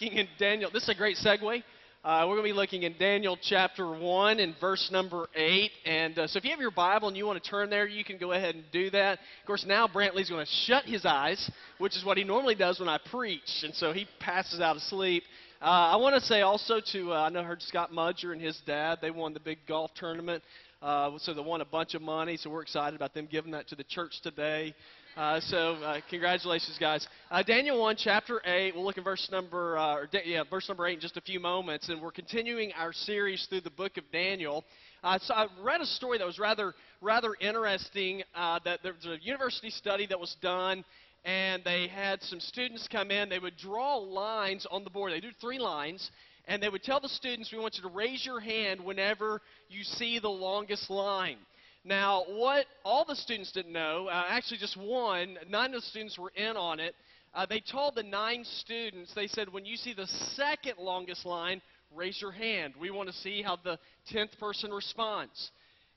looking in Daniel. This is a great segue. Uh, we're going to be looking in Daniel chapter 1 and verse number 8. And uh, so if you have your Bible and you want to turn there, you can go ahead and do that. Of course, now Brantley's going to shut his eyes, which is what he normally does when I preach. And so he passes out asleep. Uh, I want to say also to, uh, I know I heard Scott Mudger and his dad, they won the big golf tournament. Uh, so they won a bunch of money, so we're excited about them giving that to the church today. Uh, so uh, congratulations, guys. Uh, Daniel 1, chapter 8. We'll look at verse number, uh, or yeah, verse number 8 in just a few moments, and we're continuing our series through the book of Daniel. Uh, so I read a story that was rather, rather interesting. Uh, that there was a university study that was done, and they had some students come in. They would draw lines on the board. They do three lines, and they would tell the students, "We want you to raise your hand whenever you see the longest line." Now, what all the students didn't know, uh, actually just one, nine of the students were in on it. Uh, they told the nine students, they said, when you see the second longest line, raise your hand. We want to see how the tenth person responds.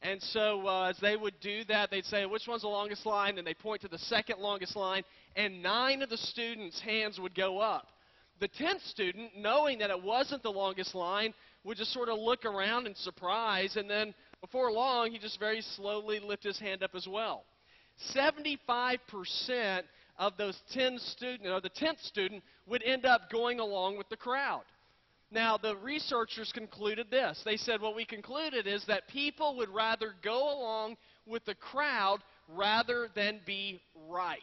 And so, uh, as they would do that, they'd say, which one's the longest line? And they point to the second longest line, and nine of the students' hands would go up. The tenth student, knowing that it wasn't the longest line, would just sort of look around in surprise, and then before long, he just very slowly lifted his hand up as well. 75% of those 10 students, or the 10th student, would end up going along with the crowd. Now, the researchers concluded this. They said what we concluded is that people would rather go along with the crowd rather than be right.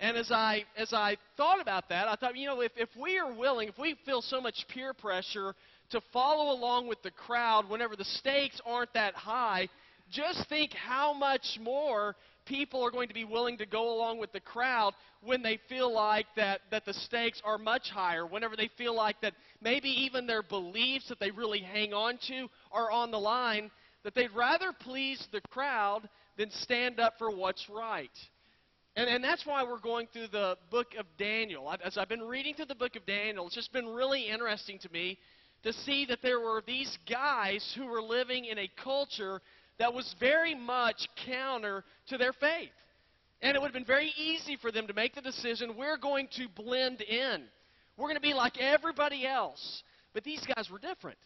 And as I, as I thought about that, I thought, you know, if, if we are willing, if we feel so much peer pressure to follow along with the crowd whenever the stakes aren't that high, just think how much more people are going to be willing to go along with the crowd when they feel like that, that the stakes are much higher, whenever they feel like that maybe even their beliefs that they really hang on to are on the line, that they'd rather please the crowd than stand up for what's right. And, and that's why we're going through the book of Daniel. As I've been reading through the book of Daniel, it's just been really interesting to me to see that there were these guys who were living in a culture that was very much counter to their faith. And it would have been very easy for them to make the decision we're going to blend in. We're going to be like everybody else. But these guys were different.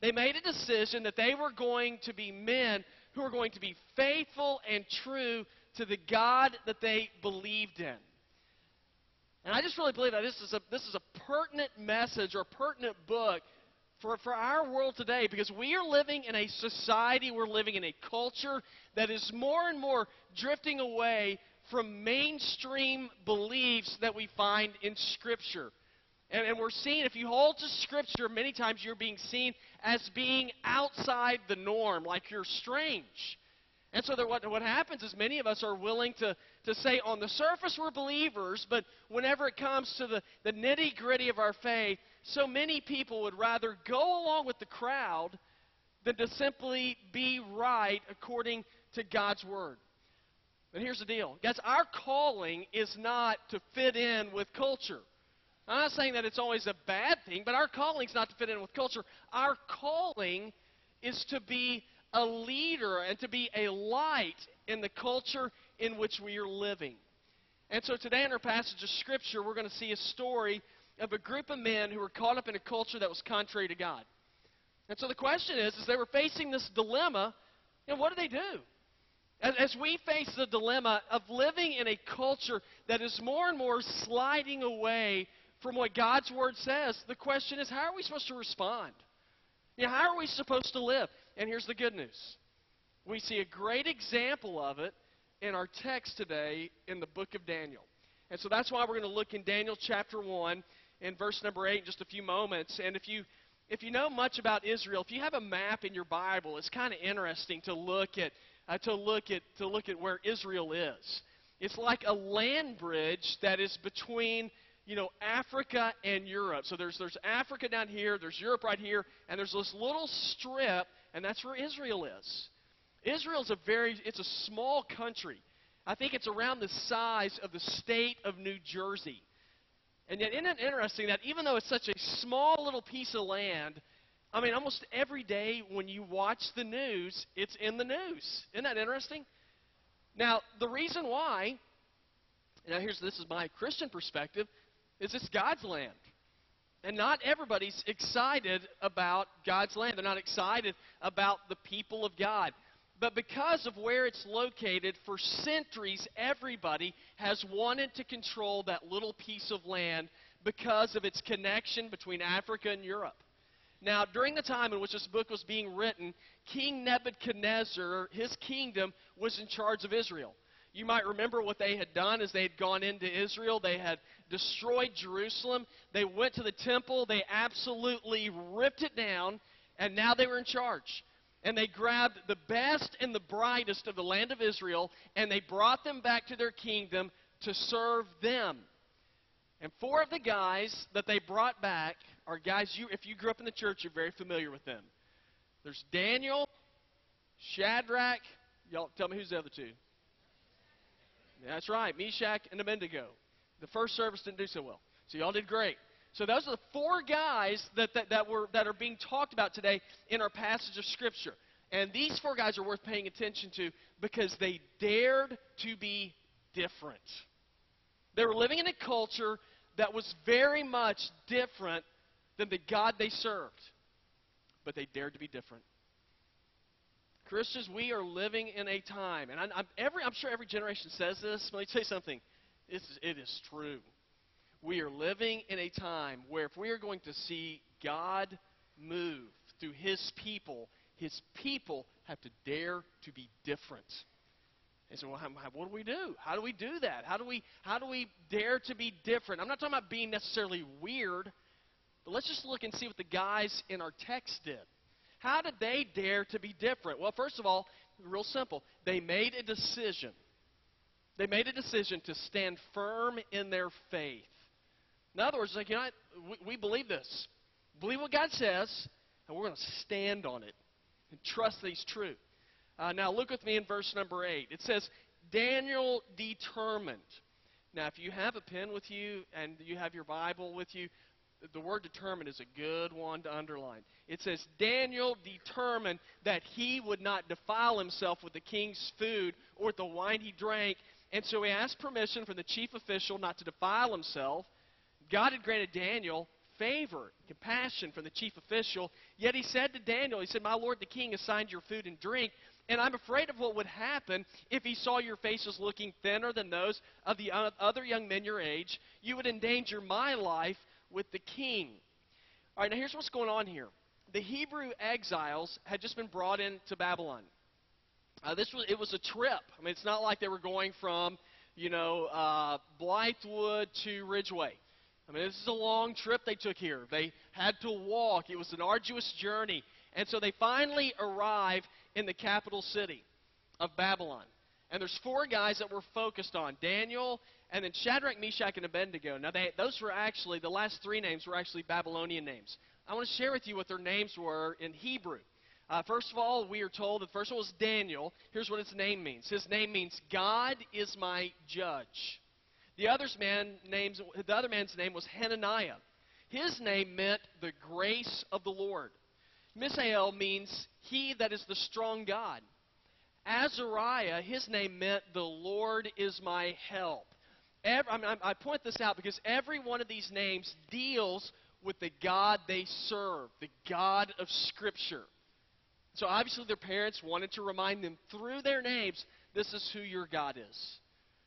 They made a decision that they were going to be men who were going to be faithful and true to the God that they believed in. And I just really believe that this is a, this is a pertinent message or pertinent book for, for our world today because we are living in a society, we're living in a culture that is more and more drifting away from mainstream beliefs that we find in Scripture. And, and we're seeing, if you hold to Scripture, many times you're being seen as being outside the norm, like you're strange. And so what, what happens is many of us are willing to, to say on the surface we're believers, but whenever it comes to the, the nitty gritty of our faith, so many people would rather go along with the crowd than to simply be right according to God's Word. And here's the deal. Guys, our calling is not to fit in with culture. I'm not saying that it's always a bad thing, but our calling is not to fit in with culture. Our calling is to be a leader and to be a light in the culture in which we are living. And so today in our passage of Scripture, we're going to see a story of a group of men who were caught up in a culture that was contrary to God. And so the question is, as they were facing this dilemma, you know, what do they do? As, as we face the dilemma of living in a culture that is more and more sliding away from what God's Word says, the question is, how are we supposed to respond? You know, how are we supposed to live? And here's the good news. We see a great example of it in our text today in the book of Daniel. And so that's why we're going to look in Daniel chapter 1 in verse number 8 in just a few moments. And if you if you know much about Israel, if you have a map in your Bible, it's kind of interesting to look at uh, to look at to look at where Israel is. It's like a land bridge that is between you know Africa and Europe. So there's there's Africa down here, there's Europe right here, and there's this little strip, and that's where Israel is. Israel's a very it's a small country. I think it's around the size of the state of New Jersey. And yet, isn't it interesting that even though it's such a small little piece of land, I mean, almost every day when you watch the news, it's in the news. Isn't that interesting? Now, the reason why, now here's this is my Christian perspective, is it's God's land. And not everybody's excited about God's land. They're not excited about the people of God. But because of where it's located, for centuries, everybody has wanted to control that little piece of land because of its connection between Africa and Europe. Now, during the time in which this book was being written, King Nebuchadnezzar, his kingdom, was in charge of Israel. You might remember what they had done as they had gone into Israel. They had destroyed Jerusalem. They went to the temple. They absolutely ripped it down, and now they were in charge. And they grabbed the best and the brightest of the land of Israel, and they brought them back to their kingdom to serve them. And four of the guys that they brought back are guys you if you grew up in the church, you're very familiar with them. There's Daniel, Shadrach, y'all tell me who's the other two. That's right, Meshach and Abednego. The first service didn't do so well. So y'all did great. So those are the four guys that, that, that, were, that are being talked about today in our passage of Scripture. And these four guys are worth paying attention to because they dared to be different. They were living in a culture that was very much different than the God they served. But they dared to be different. Christians, we are living in a time, and I'm, every, I'm sure every generation says this, but let me tell you something. It's, it is true. We are living in a time where if we are going to see God move through His people, His people have to dare to be different. And so, well, how, what do we do? How do we do that? How do we how do we dare to be different? I'm not talking about being necessarily weird, but let's just look and see what the guys in our text did. How did they dare to be different? Well, first of all, real simple. They made a decision. They made a decision to stand firm in their faith. In other words, like, you know, we, we believe this. Believe what God says, and we're going to stand on it and trust that He's true. Uh, now, look with me in verse number 8. It says, Daniel determined. Now, if you have a pen with you and you have your Bible with you, the word determined is a good one to underline. It says, Daniel determined that he would not defile himself with the king's food or with the wine he drank. And so he asked permission from the chief official not to defile himself. God had granted Daniel favor, compassion from the chief official. Yet he said to Daniel, He said, My lord the king assigned your food and drink. And I'm afraid of what would happen if he saw your faces looking thinner than those of the other young men your age. You would endanger my life with the king. All right, now here's what's going on here. The Hebrew exiles had just been brought into Babylon. Uh, this was it was a trip. I mean, it's not like they were going from, you know, uh, Blythewood to Ridgeway. I mean, this is a long trip they took here. They had to walk. It was an arduous journey. And so they finally arrive in the capital city of Babylon. And there's four guys that we're focused on Daniel, and then Shadrach, Meshach, and Abednego. Now, they, those were actually, the last three names were actually Babylonian names. I want to share with you what their names were in Hebrew. Uh, first of all, we are told that the first one was Daniel. Here's what his name means. His name means God is my judge. The, other's man names, the other man's name was Hananiah. His name meant the grace of the Lord. Mishael means he that is the strong God. Azariah, his name meant the Lord is my help. Every, I, mean, I point this out because every one of these names deals with the God they serve, the God of Scripture. So obviously, their parents wanted to remind them through their names this is who your God is.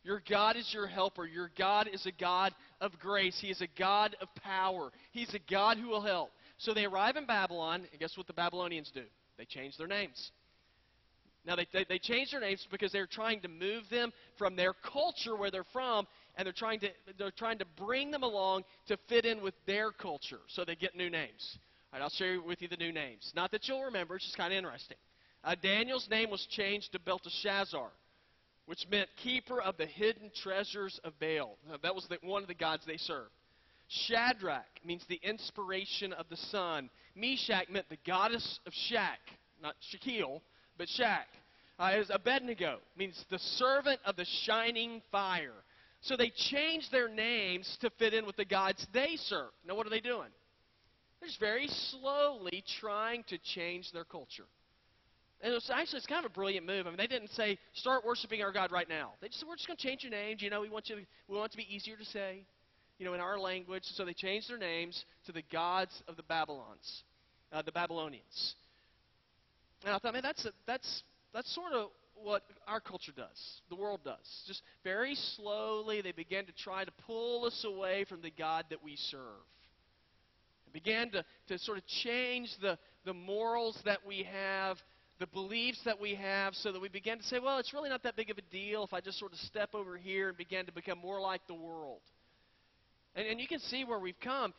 Your God is your helper. Your God is a God of grace. He is a God of power. He's a God who will help. So they arrive in Babylon, and guess what the Babylonians do? They change their names. Now, they, they, they change their names because they're trying to move them from their culture where they're from and they're trying to they're trying to bring them along to fit in with their culture so they get new names. All right, I'll share with you the new names. Not that you'll remember, it's just kind of interesting. Uh, Daniel's name was changed to Belteshazzar, which meant keeper of the hidden treasures of Baal. That was the, one of the gods they served. Shadrach means the inspiration of the sun. Meshach meant the goddess of Shak, not Shaquille, but Shak. Uh, Abednego means the servant of the shining fire. So they changed their names to fit in with the gods they serve. Now, what are they doing? They're just very slowly trying to change their culture. And it's actually it's kind of a brilliant move. I mean, they didn't say start worshiping our God right now. They just said we're just going to change your names. You know, we want you we want it to be easier to say. you know, in our language. So they changed their names to the gods of the Babylons, uh, the Babylonians. And I thought, man, that's a, that's that's sort of what our culture does, the world does. Just very slowly, they began to try to pull us away from the God that we serve. It began to, to sort of change the, the morals that we have, the beliefs that we have, so that we begin to say, well, it's really not that big of a deal if I just sort of step over here and begin to become more like the world. And, and you can see where we've come.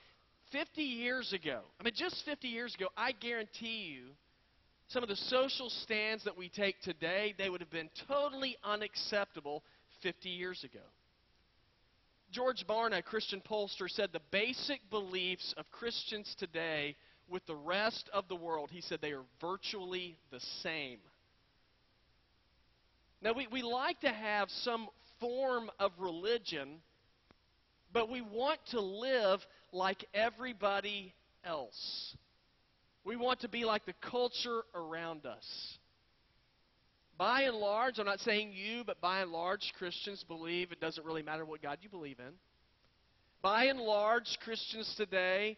50 years ago, I mean, just 50 years ago, I guarantee you some of the social stands that we take today, they would have been totally unacceptable 50 years ago. George Barna, a Christian pollster, said the basic beliefs of Christians today with the rest of the world, he said they are virtually the same. Now, we, we like to have some form of religion, but we want to live like everybody else. We want to be like the culture around us. By and large, I'm not saying you, but by and large, Christians believe it doesn't really matter what God you believe in. By and large, Christians today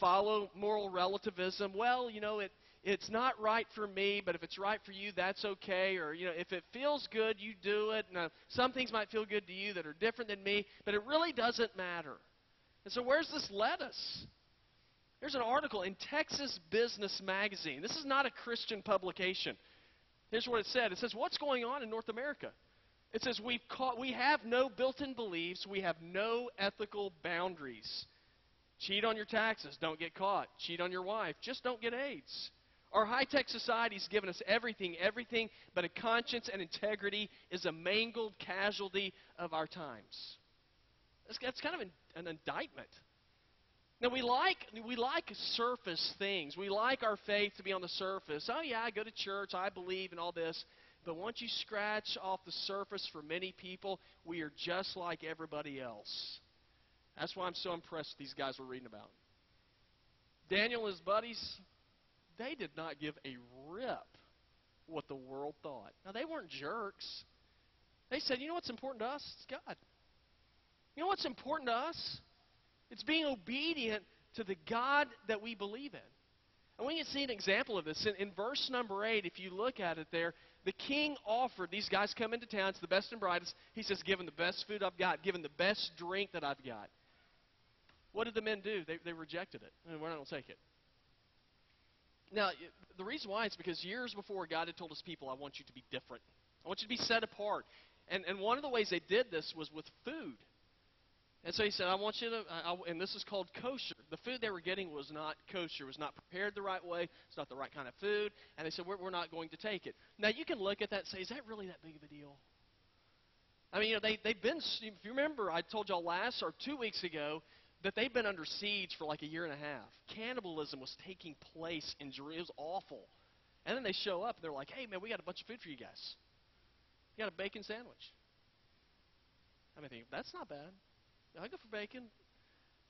follow moral relativism. Well, you know, it, it's not right for me, but if it's right for you, that's okay. Or, you know, if it feels good, you do it. Now, some things might feel good to you that are different than me, but it really doesn't matter. And so, where's this led us? There's an article in Texas Business Magazine. This is not a Christian publication. Here's what it said. It says, "What's going on in North America?" It says, "We've caught, we have no built-in beliefs. We have no ethical boundaries. Cheat on your taxes, don't get caught. Cheat on your wife, just don't get AIDS." Our high-tech society's given us everything, everything, but a conscience and integrity is a mangled casualty of our times. That's, that's kind of an, an indictment now we like we like surface things. We like our faith to be on the surface. Oh yeah, I go to church, I believe in all this. But once you scratch off the surface for many people, we are just like everybody else. That's why I'm so impressed these guys we're reading about. Daniel and his buddies, they did not give a rip what the world thought. Now they weren't jerks. They said, you know what's important to us? It's God. You know what's important to us? It's being obedient to the God that we believe in. And we can see an example of this. In, in, verse number 8, if you look at it there, the king offered, these guys come into town, it's the best and brightest. He says, Given the best food I've got, given the best drink that I've got. What did the men do? They, they rejected it. And we're not going to take it. Now, the reason why is because years before, God had told his people, I want you to be different. I want you to be set apart. And, and one of the ways they did this was with food. And so he said, I want you to, I, and this is called kosher. The food they were getting was not kosher, was not prepared the right way, it's not the right kind of food. And they said, we're, we're not going to take it. Now, you can look at that and say, is that really that big of a deal? I mean, you know, they, they've been, if you remember, I told y'all last or two weeks ago that they've been under siege for like a year and a half. Cannibalism was taking place in Jerusalem. It was awful. And then they show up and they're like, hey, man, we got a bunch of food for you guys. You got a bacon sandwich. I mean, that's not bad. I go for bacon.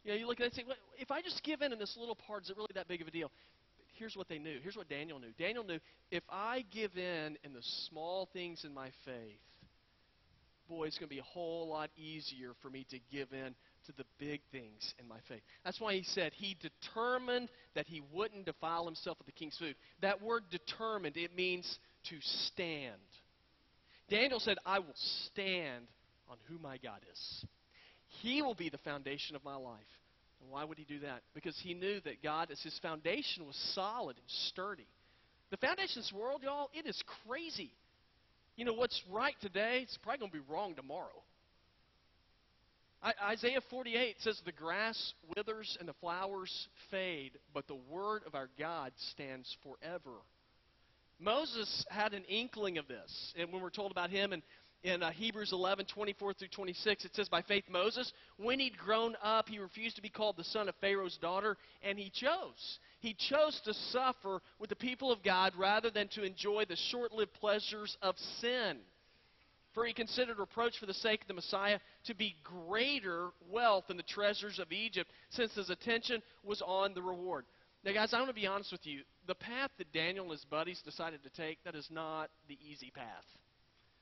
You know, you look at it and say, well, if I just give in in this little part, is it really that big of a deal? Here's what they knew. Here's what Daniel knew. Daniel knew if I give in in the small things in my faith, boy, it's going to be a whole lot easier for me to give in to the big things in my faith. That's why he said he determined that he wouldn't defile himself with the king's food. That word determined, it means to stand. Daniel said, I will stand on who my God is. He will be the foundation of my life. And why would he do that? Because he knew that God, as his foundation, was solid and sturdy. The foundation of this world, y'all, it is crazy. You know, what's right today, it's probably going to be wrong tomorrow. I, Isaiah 48 says, The grass withers and the flowers fade, but the word of our God stands forever. Moses had an inkling of this. And when we're told about him and in uh, Hebrews 11, 24 through 26, it says, By faith, Moses, when he'd grown up, he refused to be called the son of Pharaoh's daughter, and he chose. He chose to suffer with the people of God rather than to enjoy the short lived pleasures of sin. For he considered reproach for the sake of the Messiah to be greater wealth than the treasures of Egypt, since his attention was on the reward. Now, guys, I want to be honest with you. The path that Daniel and his buddies decided to take, that is not the easy path.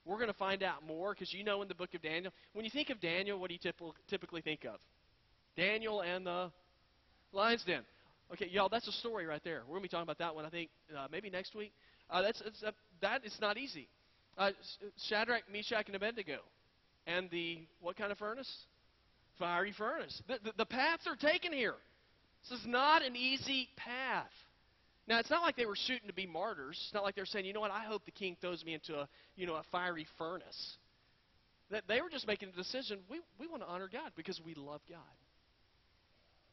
We're going to find out more because you know in the book of Daniel, when you think of Daniel, what do you typically think of? Daniel and the lion's den. Okay, y'all, that's a story right there. We're going to be talking about that one, I think, uh, maybe next week. Uh, that's, uh, that is not easy. Uh, Shadrach, Meshach, and Abednego. And the, what kind of furnace? Fiery furnace. The, the, the paths are taken here. This is not an easy path. Now, it's not like they were shooting to be martyrs. It's not like they're saying, you know what, I hope the king throws me into a, you know, a fiery furnace. That they were just making a decision, we, we want to honor God because we love God.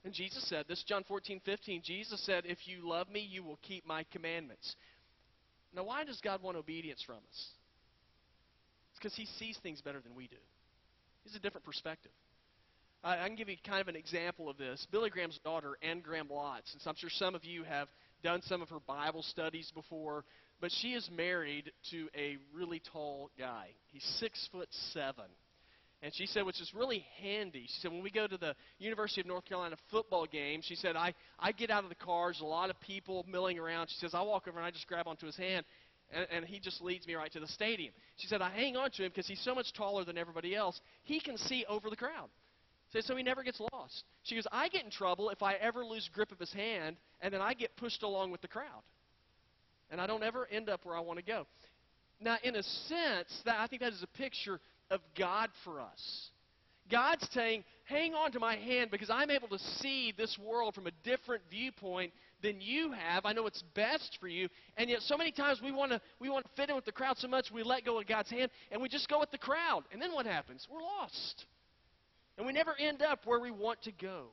And Jesus said this, John 14, 15. Jesus said, If you love me, you will keep my commandments. Now, why does God want obedience from us? Because he sees things better than we do. He has a different perspective. I, I can give you kind of an example of this. Billy Graham's daughter, Ann Graham Lotz, and I'm sure some of you have done some of her Bible studies before, but she is married to a really tall guy. He's six foot seven. And she said, which is really handy. She said, when we go to the University of North Carolina football game, she said, I, I get out of the cars, a lot of people milling around. She says, I walk over and I just grab onto his hand, and, and he just leads me right to the stadium. She said, I hang on to him because he's so much taller than everybody else. He can see over the crowd. So, so he never gets lost. She goes, I get in trouble if I ever lose grip of his hand, and then I get pushed along with the crowd. And I don't ever end up where I want to go. Now, in a sense, that I think that is a picture of God for us. God's saying, hang on to my hand because I'm able to see this world from a different viewpoint than you have. I know it's best for you. And yet so many times we want to we want to fit in with the crowd so much we let go of God's hand and we just go with the crowd. And then what happens? We're lost. And we never end up where we want to go.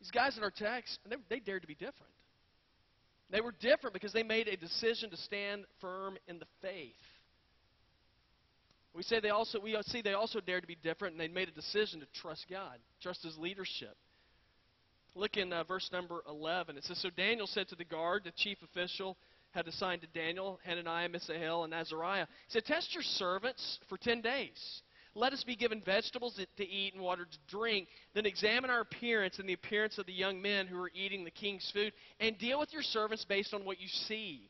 These guys in our text, they, they dared to be different. They were different because they made a decision to stand firm in the faith. We say they also we see they also dared to be different, and they made a decision to trust God, trust His leadership. Look in uh, verse number 11. It says, So Daniel said to the guard, the chief official had assigned to Daniel, Hananiah, Mishael, and Azariah, he said, Test your servants for 10 days. Let us be given vegetables to eat and water to drink. Then examine our appearance and the appearance of the young men who are eating the king's food, and deal with your servants based on what you see.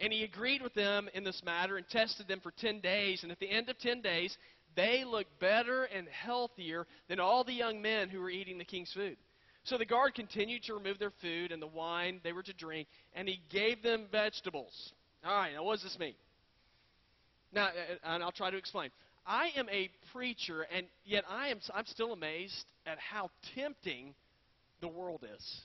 And he agreed with them in this matter and tested them for 10 days. And at the end of 10 days, they looked better and healthier than all the young men who were eating the king's food. So the guard continued to remove their food and the wine they were to drink, and he gave them vegetables. All right, now what does this mean? Now, uh, uh, and I'll try to explain. I am a preacher, and yet I am, I'm still amazed at how tempting the world is.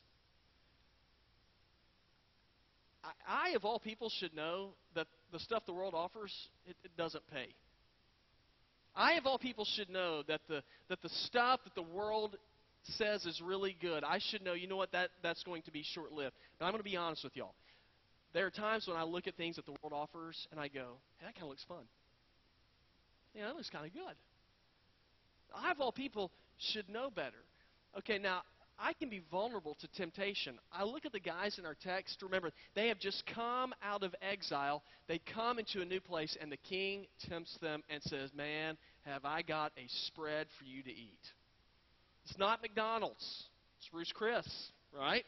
I, of all people, should know that the stuff the world offers, it, it doesn't pay. I, of all people, should know that the, that the stuff that the world says is really good, I should know, you know what, that, that's going to be short lived. But I'm going to be honest with y'all. There are times when I look at things that the world offers and I go, hey, that kind of looks fun. Yeah, that looks kind of good. I, of all people, should know better. Okay, now, I can be vulnerable to temptation. I look at the guys in our text. Remember, they have just come out of exile. They come into a new place, and the king tempts them and says, Man, have I got a spread for you to eat? It's not McDonald's, it's Ruth's Chris, right?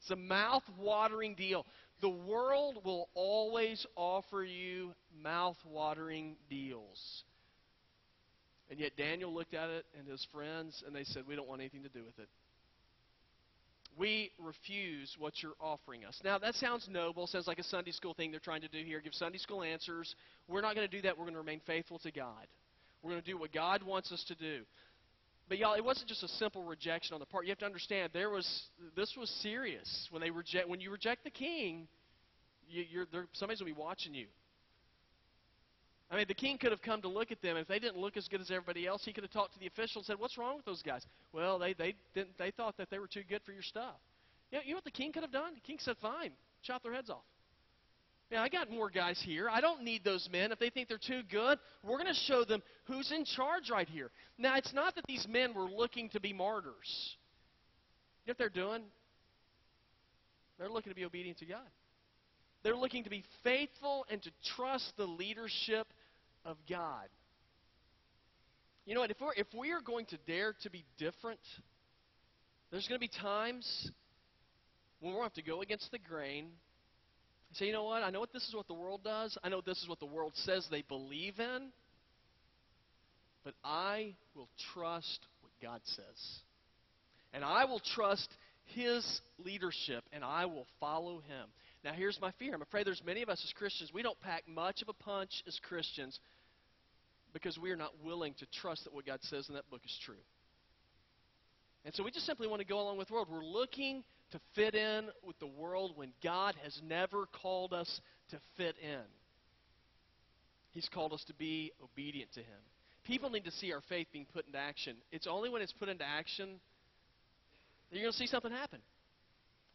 It's a mouth watering deal. The world will always offer you mouth watering deals. And yet Daniel looked at it and his friends, and they said, We don't want anything to do with it we refuse what you're offering us. Now, that sounds noble, sounds like a Sunday school thing they're trying to do here, give Sunday school answers. We're not going to do that. We're going to remain faithful to God. We're going to do what God wants us to do. But y'all, it wasn't just a simple rejection on the part. You have to understand there was this was serious. When they reject when you reject the king, you, you're somebody's going to be watching you. I mean, the king could have come to look at them. If they didn't look as good as everybody else, he could have talked to the official and said, "What's wrong with those guys?" Well, they they didn't. They thought that they were too good for your stuff. You know, you know what the king could have done? The king said, "Fine, chop their heads off." Yeah, I got more guys here. I don't need those men. If they think they're too good, we're going to show them who's in charge right here. Now, it's not that these men were looking to be martyrs. You know what they're doing? They're looking to be obedient to God. They're looking to be faithful and to trust the leadership of God. You know what? If we're, if we are going to dare to be different, there's going to be times when we'll have to go against the grain say, you know what? I know what this is what the world does. I know this is what the world says they believe in. But I will trust what God says. And I will trust His leadership, and I will follow Him. Now, here's my fear. I'm afraid there's many of us as Christians, we don't pack much of a punch as Christians because we are not willing to trust that what God says in that book is true. And so we just simply want to go along with the world. We're looking to fit in with the world when God has never called us to fit in. He's called us to be obedient to Him. People need to see our faith being put into action. It's only when it's put into action that you're going to see something happen.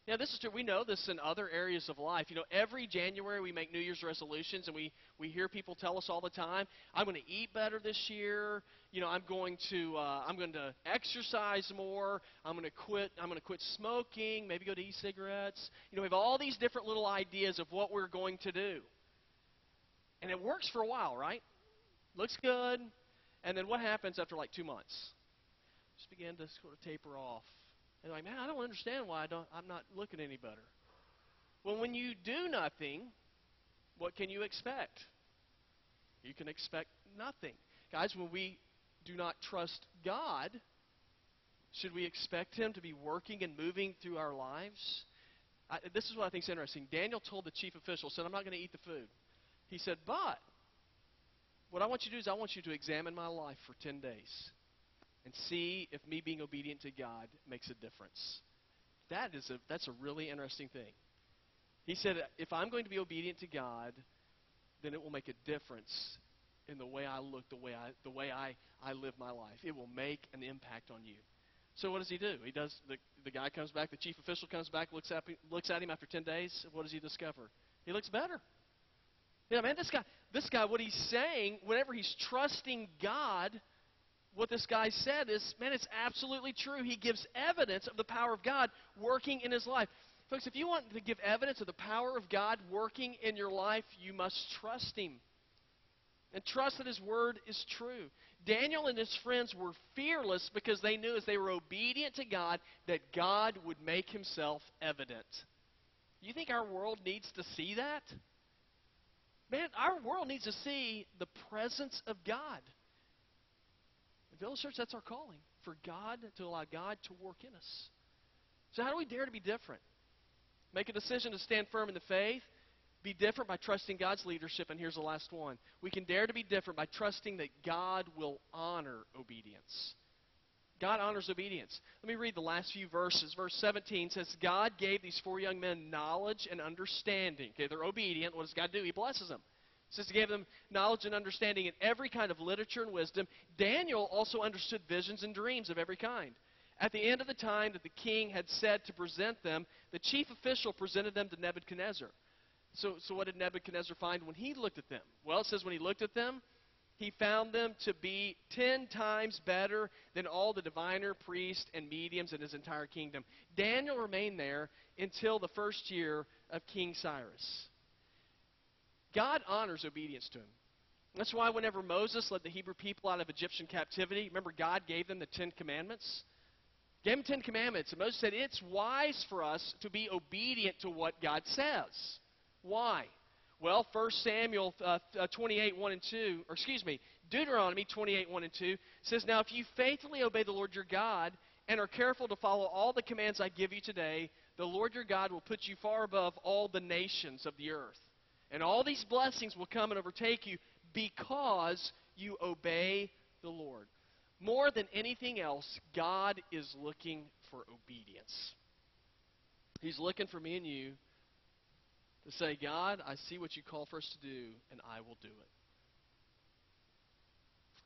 Now, this is true. We know this in other areas of life. You know, every January we make New Year's resolutions, and we, we hear people tell us all the time, "I'm going to eat better this year. You know, I'm going to uh, I'm going to exercise more. I'm going to quit. I'm going to quit smoking. Maybe go to e-cigarettes. You know, we have all these different little ideas of what we're going to do, and it works for a while, right? Looks good, and then what happens after like two months? Just begin to sort of taper off and like, man, I don't understand why I don't, I'm not looking any better. Well, when you do nothing, what can you expect? You can expect nothing. Guys, when we do not trust God, should we expect Him to be working and moving through our lives? I, this is what I think is interesting. Daniel told the chief official, said, I'm not going to eat the food. He said, but what I want you to do is I want you to examine my life for 10 days and see if me being obedient to God makes a difference. That is a, that's a really interesting thing. He said, if I'm going to be obedient to God, then it will make a difference in the way I look, the way I, the way I, I live my life. It will make an impact on you. So what does he do? He does the, the guy comes back, the chief official comes back, looks at, looks at him after 10 days. What does he discover? He looks better. Yeah, man, this guy, this guy, what he's saying, whenever he's trusting God, what this guy said is, man, it's absolutely true. He gives evidence of the power of God working in his life. Folks, if you want to give evidence of the power of God working in your life, you must trust Him. And trust that His Word is true. Daniel and his friends were fearless because they knew as they were obedient to God that God would make Himself evident. You think our world needs to see that? Man, our world needs to see the presence of God. Village Church, that's our calling. For God, to allow God to work in us. So, how do we dare to be different? Make a decision to stand firm in the faith. Be different by trusting God's leadership. And here's the last one. We can dare to be different by trusting that God will honor obedience. God honors obedience. Let me read the last few verses. Verse 17 says, God gave these four young men knowledge and understanding. Okay, they're obedient. What does God do? He blesses them says he gave them knowledge and understanding in every kind of literature and wisdom. Daniel also understood visions and dreams of every kind. At the end of the time that the king had said to present them, the chief official presented them to Nebuchadnezzar. So, so what did Nebuchadnezzar find when he looked at them? Well, it says when he looked at them, he found them to be ten times better than all the diviner, priests, and mediums in his entire kingdom. Daniel remained there until the first year of King Cyrus. God honors obedience to him. That's why whenever Moses led the Hebrew people out of Egyptian captivity, remember God gave them the Ten Commandments? Gave them Ten Commandments. And Moses said, It's wise for us to be obedient to what God says. Why? Well, 1 Samuel uh, uh 28, 1 and 2, or excuse me, Deuteronomy 28, 1 and 2 says, Now if you faithfully obey the Lord your God and are careful to follow all the commands I give you today, the Lord your God will put you far above all the nations of the earth. And all these blessings will come and overtake you because you obey the Lord. More than anything else, God is looking for obedience. He's looking for me and you to say, God, I see what you call for us to do, and I will do it.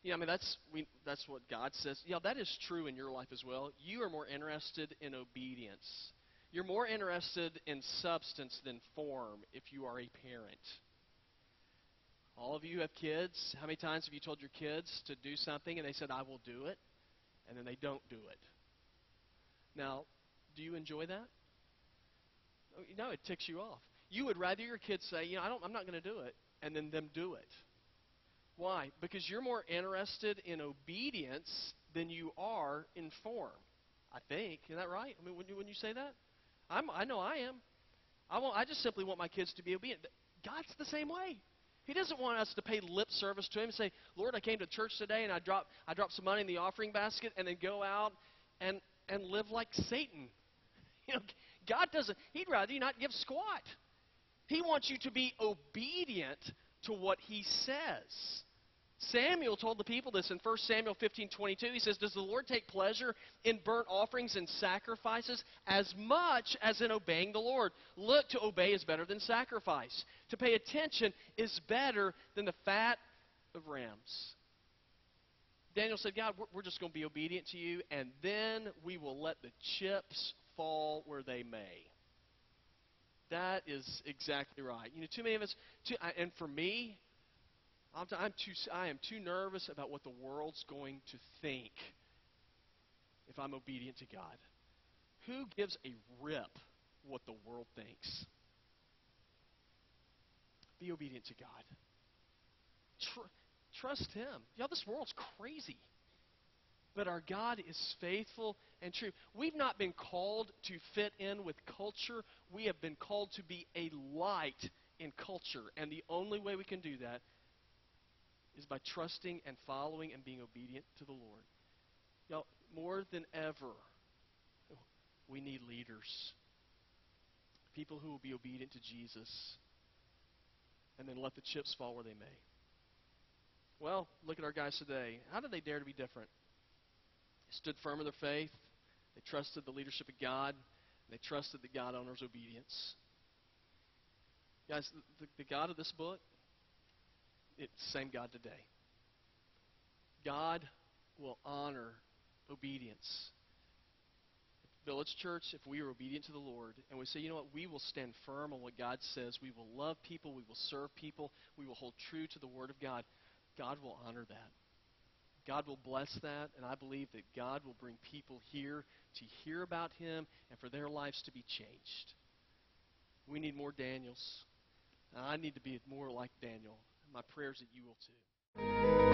Yeah, I mean that's we, that's what God says. Yeah, that is true in your life as well. You are more interested in obedience you're more interested in substance than form if you are a parent. All of you have kids. How many times have you told your kids to do something and they said, I will do it, and then they don't do it? Now, do you enjoy that? Oh, no, it ticks you off. You would rather your kids say, you know, I don't, I'm not going to do it, and then them do it. Why? Because you're more interested in obedience than you are in form. I think. Isn't that right? I mean, when you, when you say that? I'm, I know I am. I, want, I just simply want my kids to be obedient. God's the same way. He doesn't want us to pay lip service to Him and say, Lord, I came to church today and I dropped, I dropped some money in the offering basket and then go out and, and live like Satan. You know, God doesn't, He'd rather you not give squat. He wants you to be obedient to what He says. Samuel told the people this in 1 Samuel 15:22. He says, "Does the Lord take pleasure in burnt offerings and sacrifices as much as in obeying the Lord? Look, to obey is better than sacrifice. To pay attention is better than the fat of rams." Daniel said, "God, we're, we're just going to be obedient to you, and then we will let the chips fall where they may." That is exactly right. You know, too many of us, too, and for me, I'm, t- I'm too, I am too nervous about what the world's going to think if I'm obedient to God. Who gives a rip what the world thinks? Be obedient to God. Tr- trust Him. Y'all, this world's crazy. But our God is faithful and true. We've not been called to fit in with culture. We have been called to be a light in culture. And the only way we can do that is by trusting and following and being obedient to the Lord. Y'all, more than ever, we need leaders. People who will be obedient to Jesus and then let the chips fall where they may. Well, look at our guys today. How did they dare to be different? They stood firm in their faith. They trusted the leadership of God. They trusted that God honors obedience. Guys, the, the God of this book, it's the same God today. God will honor obedience. Village Church, if we are obedient to the Lord and we say, you know what, we will stand firm on what God says, we will love people, we will serve people, we will hold true to the Word of God, God will honor that. God will bless that, and I believe that God will bring people here to hear about Him and for their lives to be changed. We need more Daniels. I need to be more like Daniel my prayers that you will too.